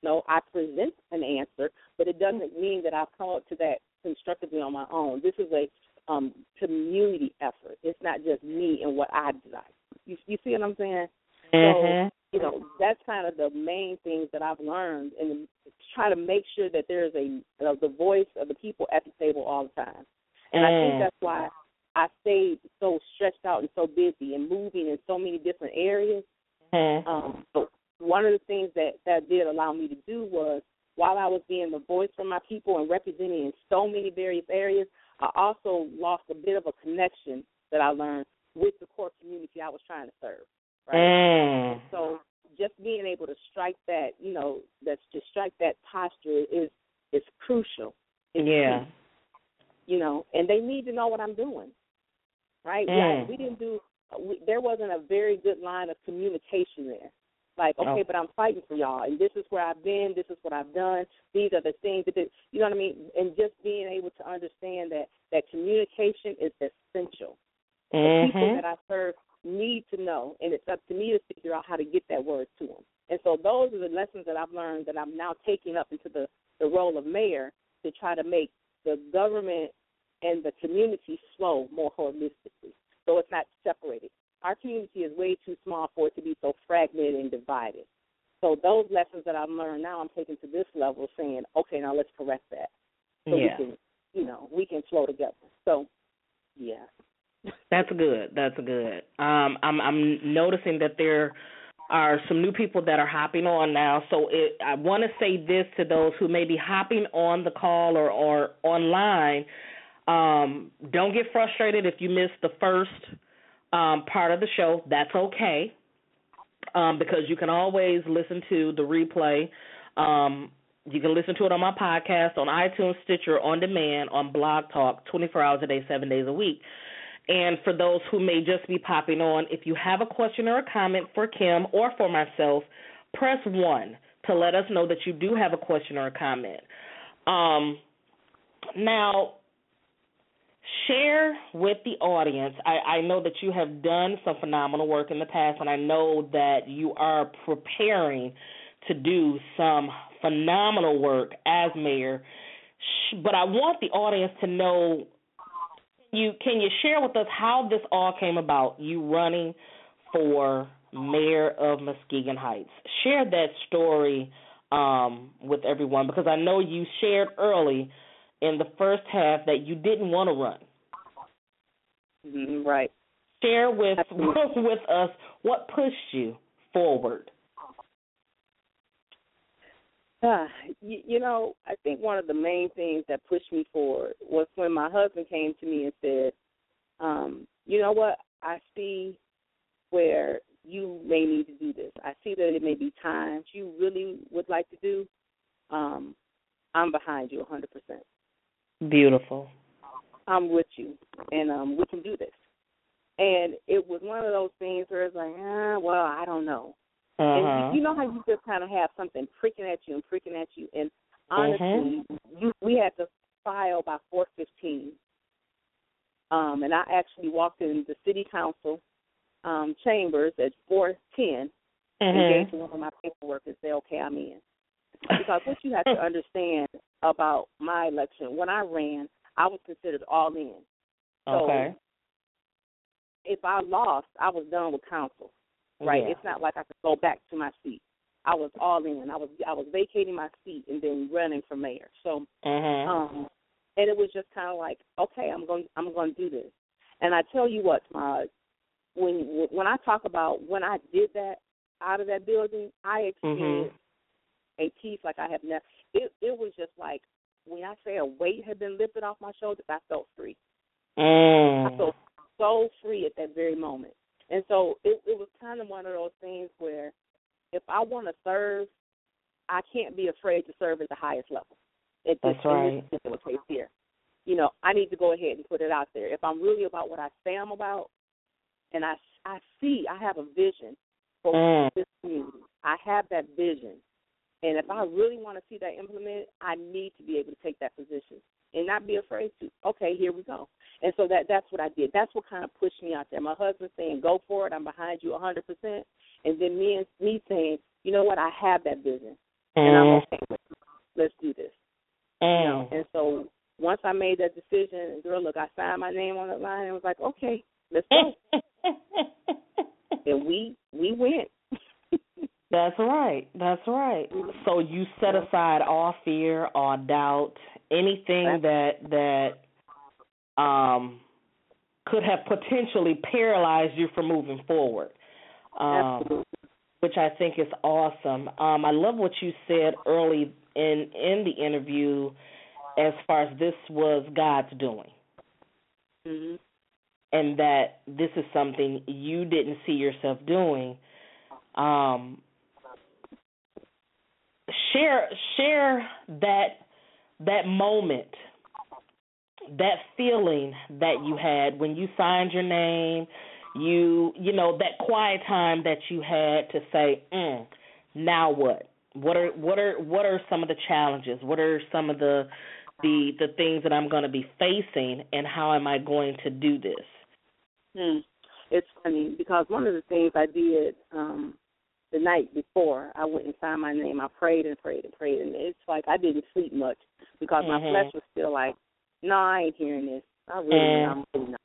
No, I present an answer, but it doesn't mean that I've come up to that constructively on my own. This is a um, community effort. It's not just me and what I desire. You, you see what I'm saying? Mhm. you know that's kind of the main things that I've learned, and try to make sure that there's a uh, the voice of the people at the table all the time. And I think Mm. that's why I stayed so stretched out and so busy and moving in so many different areas. Mhm. Um, but one of the things that that did allow me to do was while I was being the voice for my people and representing in so many various areas, I also lost a bit of a connection that I learned with the core community I was trying to serve. Right. Mm. So just being able to strike that, you know, that's to strike that posture is is crucial. It's Yeah. key, you know, and they need to know what I'm doing. Right? Mm. Yeah, we didn't do. We, there wasn't a very good line of communication there. Like, okay, Oh. but I'm fighting for y'all, and this is where I've been. This is what I've done. These are the things that did, you know what I mean. And just being able to understand that that communication is essential the people Mhm. that I serve need to know, and it's up to me to figure out how to get that word to them. And so those are the lessons that I've learned that I'm now taking up into the, the role of mayor to try to make the government and the community flow more holistically. So it's not separated. Our community is way too small for it to be so fragmented and divided. So those lessons that I've learned now I'm taking to this level saying, okay, now let's correct that. So Yeah. we can you know, we can flow together. So yeah. That's good. That's good. Um, I'm I'm noticing that there are some new people that are hopping on now. So it, I want to say this to those who may be hopping on the call or, or online. Um, don't get frustrated if you missed the first um, part of the show. That's okay um, because you can always listen to the replay. Um, you can listen to it on my podcast, on iTunes, Stitcher, on demand, on Blog Talk, 24 hours a day, seven days a week. And for those who may just be popping on, if you have a question or a comment for Kim or for myself, press 1 to let us know that you do have a question or a comment. Um, now, share with the audience. I, I know that you have done some phenomenal work in the past, and I know that you are preparing to do some phenomenal work as mayor. But I want the audience to know you can you share with us how this all came about? You running for mayor of Muskegon Heights. Share that story um, with everyone because I know you shared early in the first half that you didn't want to run. Mm-hmm, right. Share with with us what pushed you forward. Uh, you, you know, I think one of the main things that pushed me forward was when my husband came to me and said, um, "You know what? I see where you may need to do this. I see that it may be times you really would like to do. Um, I'm behind you 100%. Beautiful. I'm with you, and um, we can do this." And it was one of those things where it's like, ah, well, I don't know. Uh-huh. And you, you know how you just kind of have something pricking at you and pricking at you, and honestly, you, we had to file by four fifteen. Um, and I actually walked in the city council um, chambers at four ten and gave to one of my paperwork and said, "Okay, I'm in." Because what you have to understand about my election, when I ran, I was considered all in. So Okay. if I lost, I was done with council. Right? Yeah. It's not like I could go back to my seat. I was all in. I was I was vacating my seat and then running for mayor. So Mhm. um and it was just kind of like, okay, I'm going I'm going to do this. And I tell you what, uh when when I talk about when I did that out of that building, I experienced a peace like I have never. It it was just like when I say a weight had been lifted off my shoulders, I felt free. I Mm. felt so free at that very moment. And so it, it was kind of one of those things where if I want to serve, I can't be afraid to serve at the highest level. At this, That's right. this particular case here. You know, I need to go ahead and put it out there. If I'm really about what I say I'm about, and I, I see, I have a vision for Mm. this community. I have that vision. And if I really want to see that implemented, I need to be able to take that position and not be afraid to. Okay, here we go. And so that that's what I did. That's what kind of pushed me out there. My husband saying, "Go for it. I'm behind you 100 percent," and then me and me saying, "You know what? I have that vision, and I'm Mm. okay. with it. Let's do this." You know. Mm. And so once I made that decision, girl, look, I signed my name on the line and was like, "Okay, let's go." and we we went. That's right. That's right. So you set aside all fear, all doubt, anything that that um could have potentially paralyzed you from moving forward. Um Absolutely. which I think is awesome. Um I love what you said early in in the interview as far as this was God's doing Mm-hmm. and that this is something you didn't see yourself doing. Um, share share that that moment, that feeling that you had when you signed your name. You you know that quiet time that you had to say, mm, now what? What are what are what are some of the challenges? What are some of the the the things that I'm going to be facing, and how am I going to do this? Hmm. It's funny because one of the things I did um the night before I went and signed my name, I prayed and prayed and prayed, and it's like I didn't sleep much because my Mhm. flesh was still like, no, I ain't hearing this. I really, Mm. I'm really not.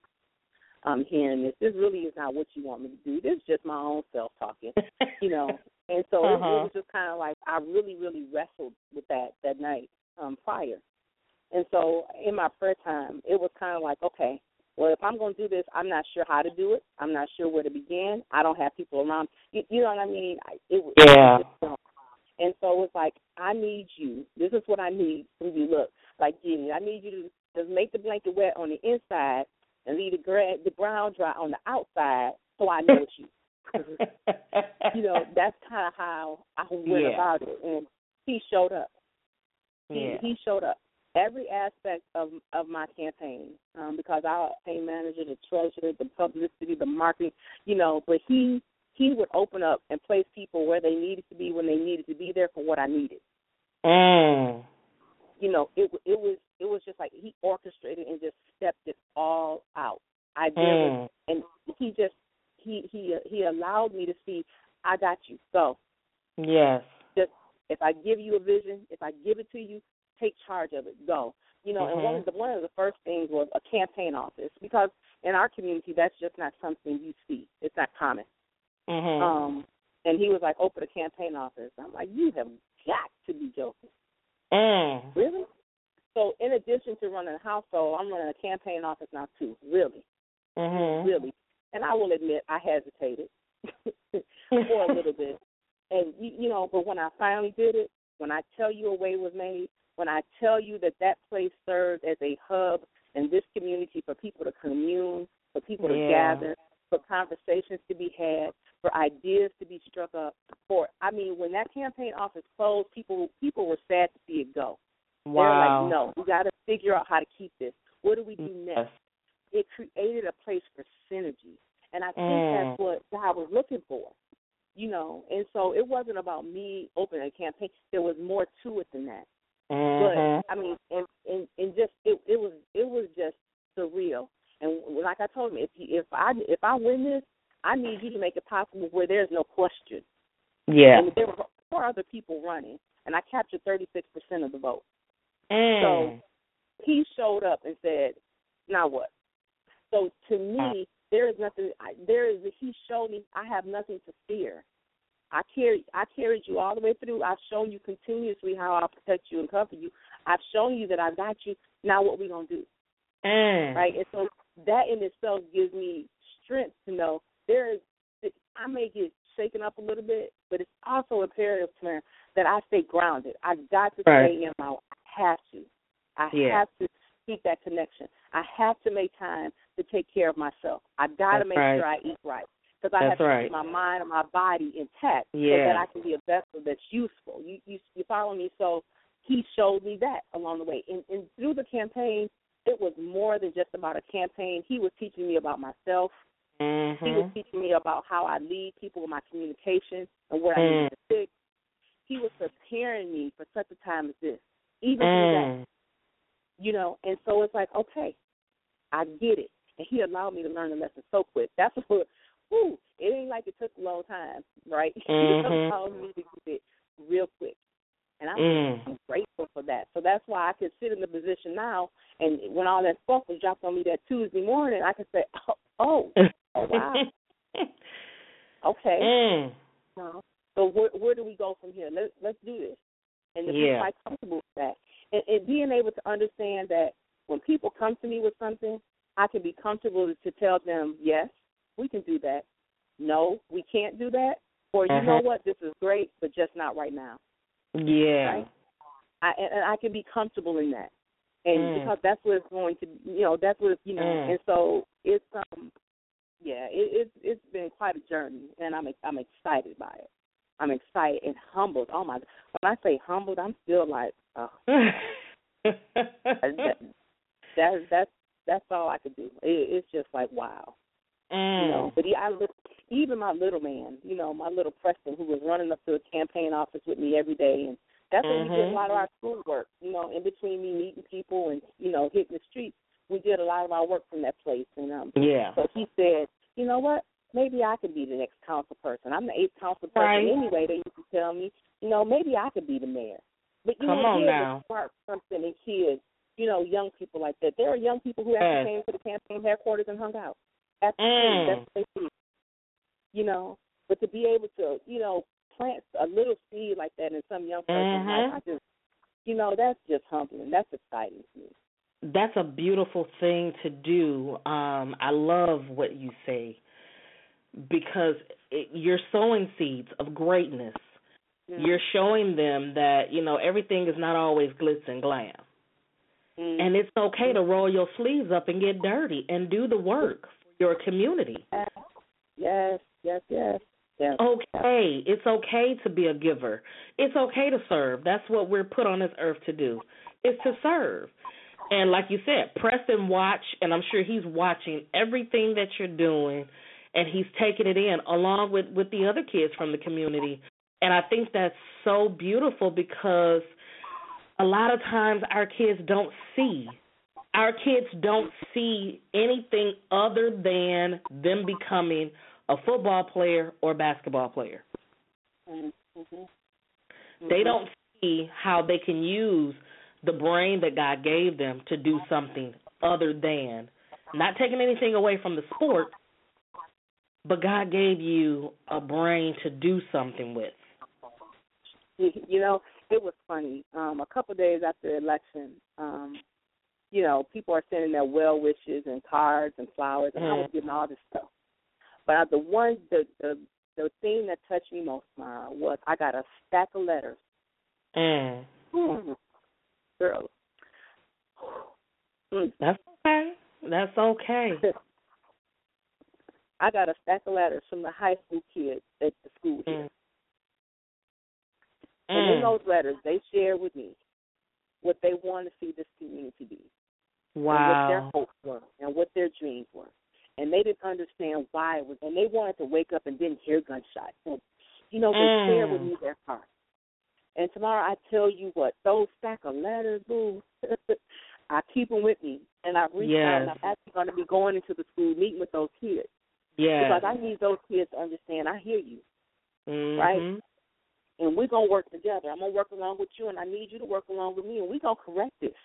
I'm hearing this. This really is not what you want me to do. This is just my own self talking, you know. And so it, it Uh-huh. was just kind of like I really, really wrestled with that that night um prior. And so in my prayer time, it was kind of like, okay, well, if I'm going to do this, I'm not sure how to do it. I'm not sure where to begin. I don't have people around. You, you know what I mean? It, was- Yeah. it was- and so it's like, I need you. This is what I need from you. Look, like, Jenny, I need you to just make the blanket wet on the inside and leave the, gra- the ground dry on the outside so I know it's you. you know, that's kind of how I went Yeah. about it. And he showed up. He, yeah. he showed up every aspect of of my campaign um, because our campaign manager, the treasurer, the publicity, the marketing, you know. But he he would open up and place people where they needed to be when they needed to be there for what I needed. Mm. You know, it it was it was just like he orchestrated and just stepped it all out. I did, Mm. and he just he he he allowed me to see. I got you. Go. Yes. just if I give you a vision, if I give it to you, take charge of it. Go. You know, and one of the one of the first things was a campaign office because in our community that's just not something you see. It's not common. Mhm. Um and he was like, Open a campaign office. I'm like, You have got to be joking. mm. Really? So in addition to running a household, I'm running a campaign office now too. Really. Mhm. Really. And I will admit I hesitated for a little bit. And you, you know, but when I finally did it, when I tell you a way was made, when I tell you that that place served as a hub in this community for people to commune, for people to gather, for conversations to be had, for ideas to be struck up. For I mean, when that campaign office closed, people people were sad to see it go. Wow. They were Wow. like, no, we got to figure out how to keep this. What do we do next? It created a place for synergy, and I think Mm. that's what God was looking for. You know, and so it wasn't about me opening a campaign. There was more to it than that. Mhm. But I mean, and and and just it it was it was just surreal. And like I told him, if you, if I if I win this, I need you to make it possible where there's no question. Yeah. And there were four other people running, and I captured 36 percent of the vote. Mm. So he showed up and said, "Now what?" So to me, there is nothing. I, there is. He showed me I have nothing to fear. I carry. I carried you all the way through. I've shown you continuously how I'll protect you and comfort you. I've shown you that I got you. Now what we gonna do? Mm. right? And so that in itself gives me strength to know there is. I may get shaken up a little bit, but it's also imperative to me that I stay grounded. I got to Right. stay in my. I have to. I Yeah. have to keep that connection. I have to make time to take care of myself. I got to That's make right. sure I eat right because I That's have to right. keep my mind and my body intact so that I can be a vessel that's useful. You you you follow me? So he showed me that along the way, and, and through the campaign, it was more than just about a campaign. He was teaching me about myself. He was Mhm. teaching me about how I lead people with my communication and what I need Mm. to fix. He was preparing me for such a time as this, even through that Mm. you know, and so it's like, okay, I get it. And he allowed me to learn the lesson so quick. That's what, whoo, it ain't like it took a long time, right? Mhm. me to get it real quick. And I'm Mm. grateful for that. So that's why I could sit in the position now, and when all that stuff was dropped on me that Tuesday morning, I could say, oh, oh, oh wow, okay. Mm. No. So where where do we go from here? Let let's do this. And to be Yeah. quite comfortable with that. And, and being able to understand that when people come to me with something, I can be comfortable to tell them, Yes, we can do that. No, we can't do that. Or you know Uh-huh. what, this is great, but just not right now. Yeah. Right? I and, I can be comfortable in that. And Mm. because that's what it's going to you know, that's what you know Mm. and so it's um yeah, it, it's it's been quite a journey and I'm I'm excited by it. I'm excited and humbled. Oh my! God. When I say humbled, I'm still like, oh, that, that's that's that's all I could do. It, it's just like wow, you know. mm. But he, I look, even my little man, you know, my little Preston, who was running up to the campaign office with me every day, and that's when we did a Mhm. lot of our school work. You know, in between me meeting people and you know hitting the streets, we did a lot of our work from that place. And um, Yeah. so he said, you know what? Maybe I could be the next council person. I'm the eighth council person Right. anyway. They used to tell me, you know, maybe I could be the mayor. But you Come know, on now. spark something in kids. You know, young people like that. There are young people who actually Yes. came to the campaign headquarters and hung out. Absolutely, Mm. that's what they. You know, but to be able to, you know, plant a little seed like that in some young person's Mhm. life, I just, you know, that's just humbling. That's exciting to me. that's a beautiful thing to do. Um, I love what you say because it, you're sowing seeds of greatness. Yeah. You're showing them that you know everything is not always glitz and glam, Mm. and it's okay to roll your sleeves up and get dirty and do the work your community. yes, yes, yes, yes. okay. It's okay to be a giver. It's okay to serve. That's what we're put on this earth to do. Is to serve. And like you said, Preston watch and I'm sure he's watching everything that you're doing and he's taking it in along with with the other kids from the community. And I think that's so beautiful because a lot of times our kids don't see our kids don't see anything other than them becoming a football player or basketball player. Mm-hmm. They don't see how they can use the brain that God gave them to do something other than not taking anything away from the sport, but God gave you a brain to do something with. You, you know, it was funny. Um, a couple of days after the election, um, you know, people are sending their well wishes and cards and flowers, and I was Mhm. getting all this stuff. But uh, the one, the the the thing that touched me most, Mara, was I got a stack of letters. Mm. Mm. Girl. Mm. That's okay. That's okay. I got a stack of letters from the high school kids at the school here. Mm. And in Mm. those letters, they shared with me what they want to see this community be, and what their hopes were, and what their dreams were. And they didn't understand why it was, and they wanted to wake up and didn't hear gunshots. And, you know, they Mm. shared with me their heart. And tomorrow, I tell you what, those stack of letters, boo, I keep them with me, and I've reached out, and Yes. I'm actually going to be going into the school meeting with those kids Yes. because I need those kids to understand. I hear you. Mhm. right? and we're gonna work together. I'm gonna work along with you, and I need you to work along with me, and we're gonna correct this.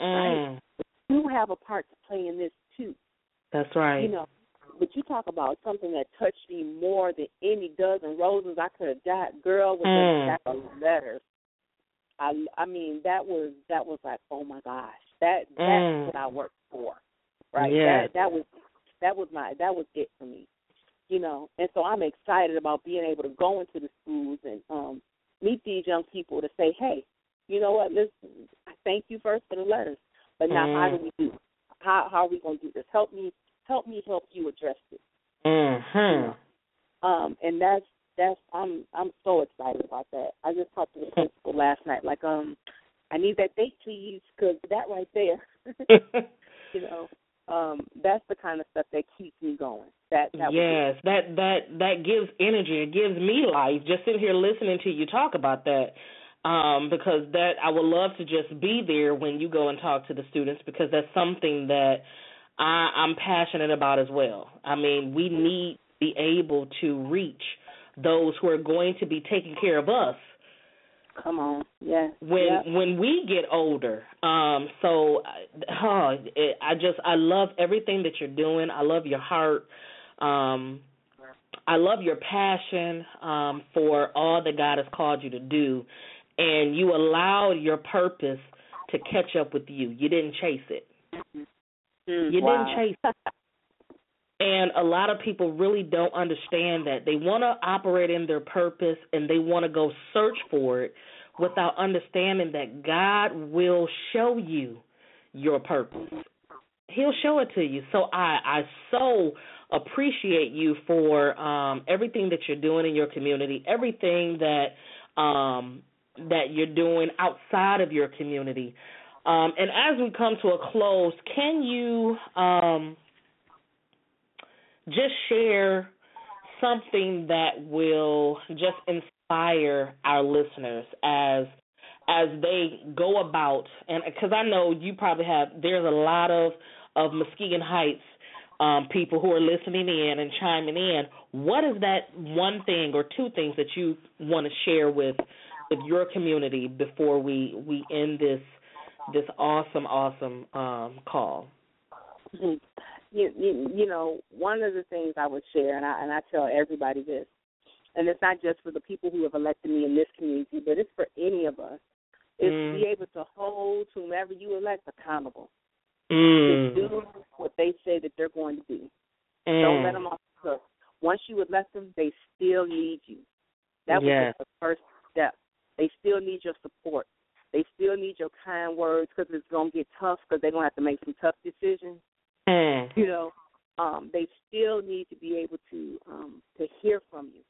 Mm. You have a part to play in this too, That's right. you know. But you talk about something that touched me more than any dozen roses I could have got, girl, with Mm. a stack of letters. I, I mean, that was that was like, oh my gosh, that that's Mm. what I worked for, right? Yes. That that was that was my that was it for me, you know. And so I'm excited about being able to go into the schools and um meet these young people to say, hey, you know what? I thank you first for the letters, but now how Mm. do we do? How how are we gonna do this? Help me, help me, help you address this. Mhm. Um, and that's that's I'm I'm so excited about that. I just talked to the principal last night, like um, I need that date, please, because that right there, you know, um, that's the kind of stuff that keeps me going. That that yes, that that that gives energy. It gives me life. Just sitting here listening to you talk about that, um, because that I would love to just be there when you go and talk to the students because that's something that I, I'm passionate about as well. I mean, we need to be able to reach those who are going to be taking care of us come on, yes, when yep. when we get older. Um, so, uh, it, I just I love everything that you're doing. I love your heart. Um, I love your passion um, for all that God has called you to do, and you allowed your purpose to catch up with you. You didn't chase it. Mm, You wow. didn't chase it. And a lot of people really don't understand that. They want to operate in their purpose and they want to go search for it without understanding that God will show you your purpose. He'll show it to you. So I I so appreciate you for um everything that you're doing in your community, everything that um that you're doing outside of your community. Um and as we come to a close, can you um just share something that will just inspire our listeners as as they go about and because I know you probably have there's a lot of of Muskegon Heights um, people who are listening in and chiming in. What is that one thing or two things that you want to share with with your community before we we end this this awesome awesome um, call? Mhm. you, you you know one of the things I would share, and I and I tell everybody this, and it's not just for the people who have elected me in this community, but it's for any of us, is to be able to hold whomever you elect accountable. Mm. to do what they say that they're going to do. Don't let Mm. them off the hook. Once you would let them, they still need you. That was Yes. just the first step. They still need your support. They still need your kind words because it's going to get tough because they're going to have to make some tough decisions. Mm. You know, um, they still need to be able to um, to hear from you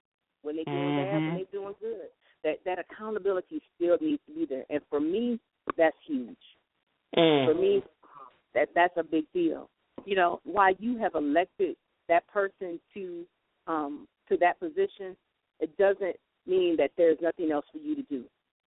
when they're doing bad, when Mhm. they're doing good. That that accountability still needs to be there, and for me, that's huge. For Mm. me, that that's a big deal. You know, why you have elected that person to um to that position, it doesn't mean that there's nothing else for you to do.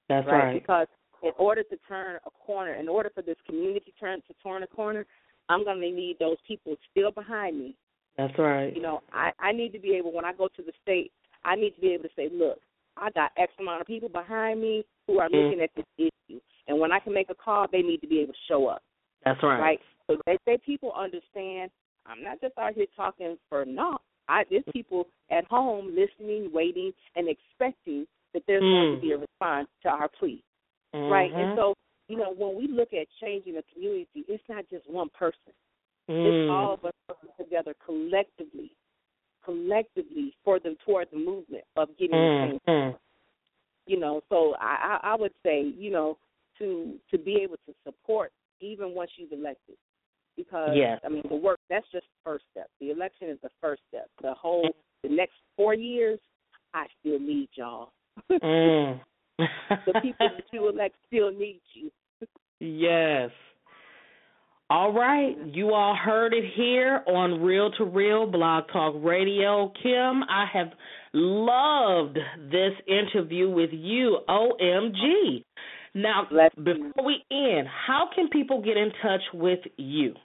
That's right? right. Because in order to turn a corner, in order for this community turn to turn a corner, I'm gonna need those people still behind me. That's right. You know, I, I need to be able when I go to the state, I need to be able to say, Look, I got X amount of people behind me who are Mm. looking at this issue. And when I can make a call, they need to be able to show up That's right. right? So they people understand I'm not just out here talking for naught. I there's people at home listening, waiting, and expecting that there's going Mm. to be a response to our plea, right? Mhm. And so, you know, when we look at changing a community, it's not just one person. It's Mm. all of us working together collectively, collectively for the toward the movement of getting Mm. change Mm. you know so I, I i would say you know to to be able to support even once you've elected because Yes. i mean the work that's just the first step the election is the first step the whole the next four years i still need y'all Mm. the people that you elect still need you Yes. All right. You all heard it here on Real to Real Blog Talk Radio. Kim, I have loved this interview with you. OMG. Now, before we end, how can people get in touch with you?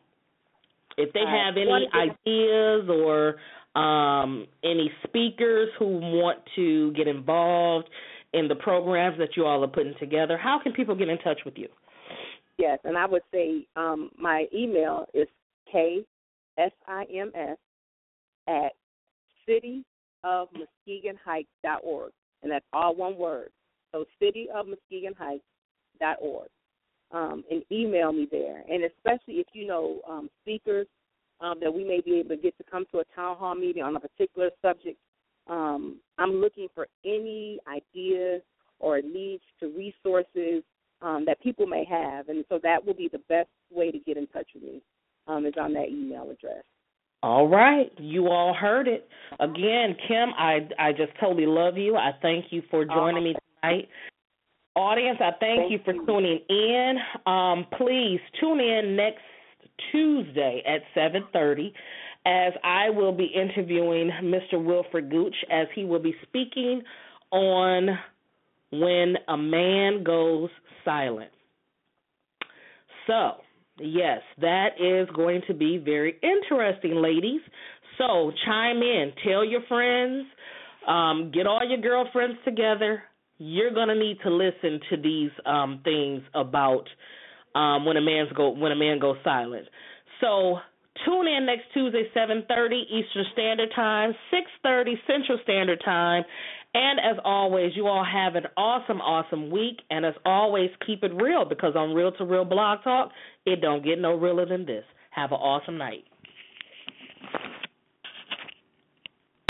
If they Uh, have any ideas or um, any speakers who want to get involved in the programs that you all are putting together, how can people get in touch with you? yes and i would say um my email is k s i m s at city of muskegon heights dot org and that's all one word so city of muskegon heights dot org um, and email me there. And especially if you know um, speakers um, that we may be able to get to come to a town hall meeting on a particular subject, um, I'm looking for any ideas or leads to resources um, that people may have. And so that will be the best way to get in touch with me um, is on that email address. All right, you all heard it. Again, Kim, I I just totally love you. I thank you for joining me tonight. Audience, I thank, Thank you for you. tuning in. Um, please tune in next Tuesday at 7:30 as I will be interviewing Mr. Wilfred Gooch as he will be speaking on when a man goes silent. So, yes, that is going to be very interesting, ladies. So, chime in, tell your friends, um, get all your girlfriends together. You're going to need to listen to these um, things about um, when a man's go when a man goes silent. So, tune in next Tuesday, 7:30 Eastern Standard Time, 6:30 Central Standard Time. And as always, you all have an awesome, awesome week. And as always, keep it real because on Real to Real Blog Talk, it don't get no realer than this. Have an awesome night.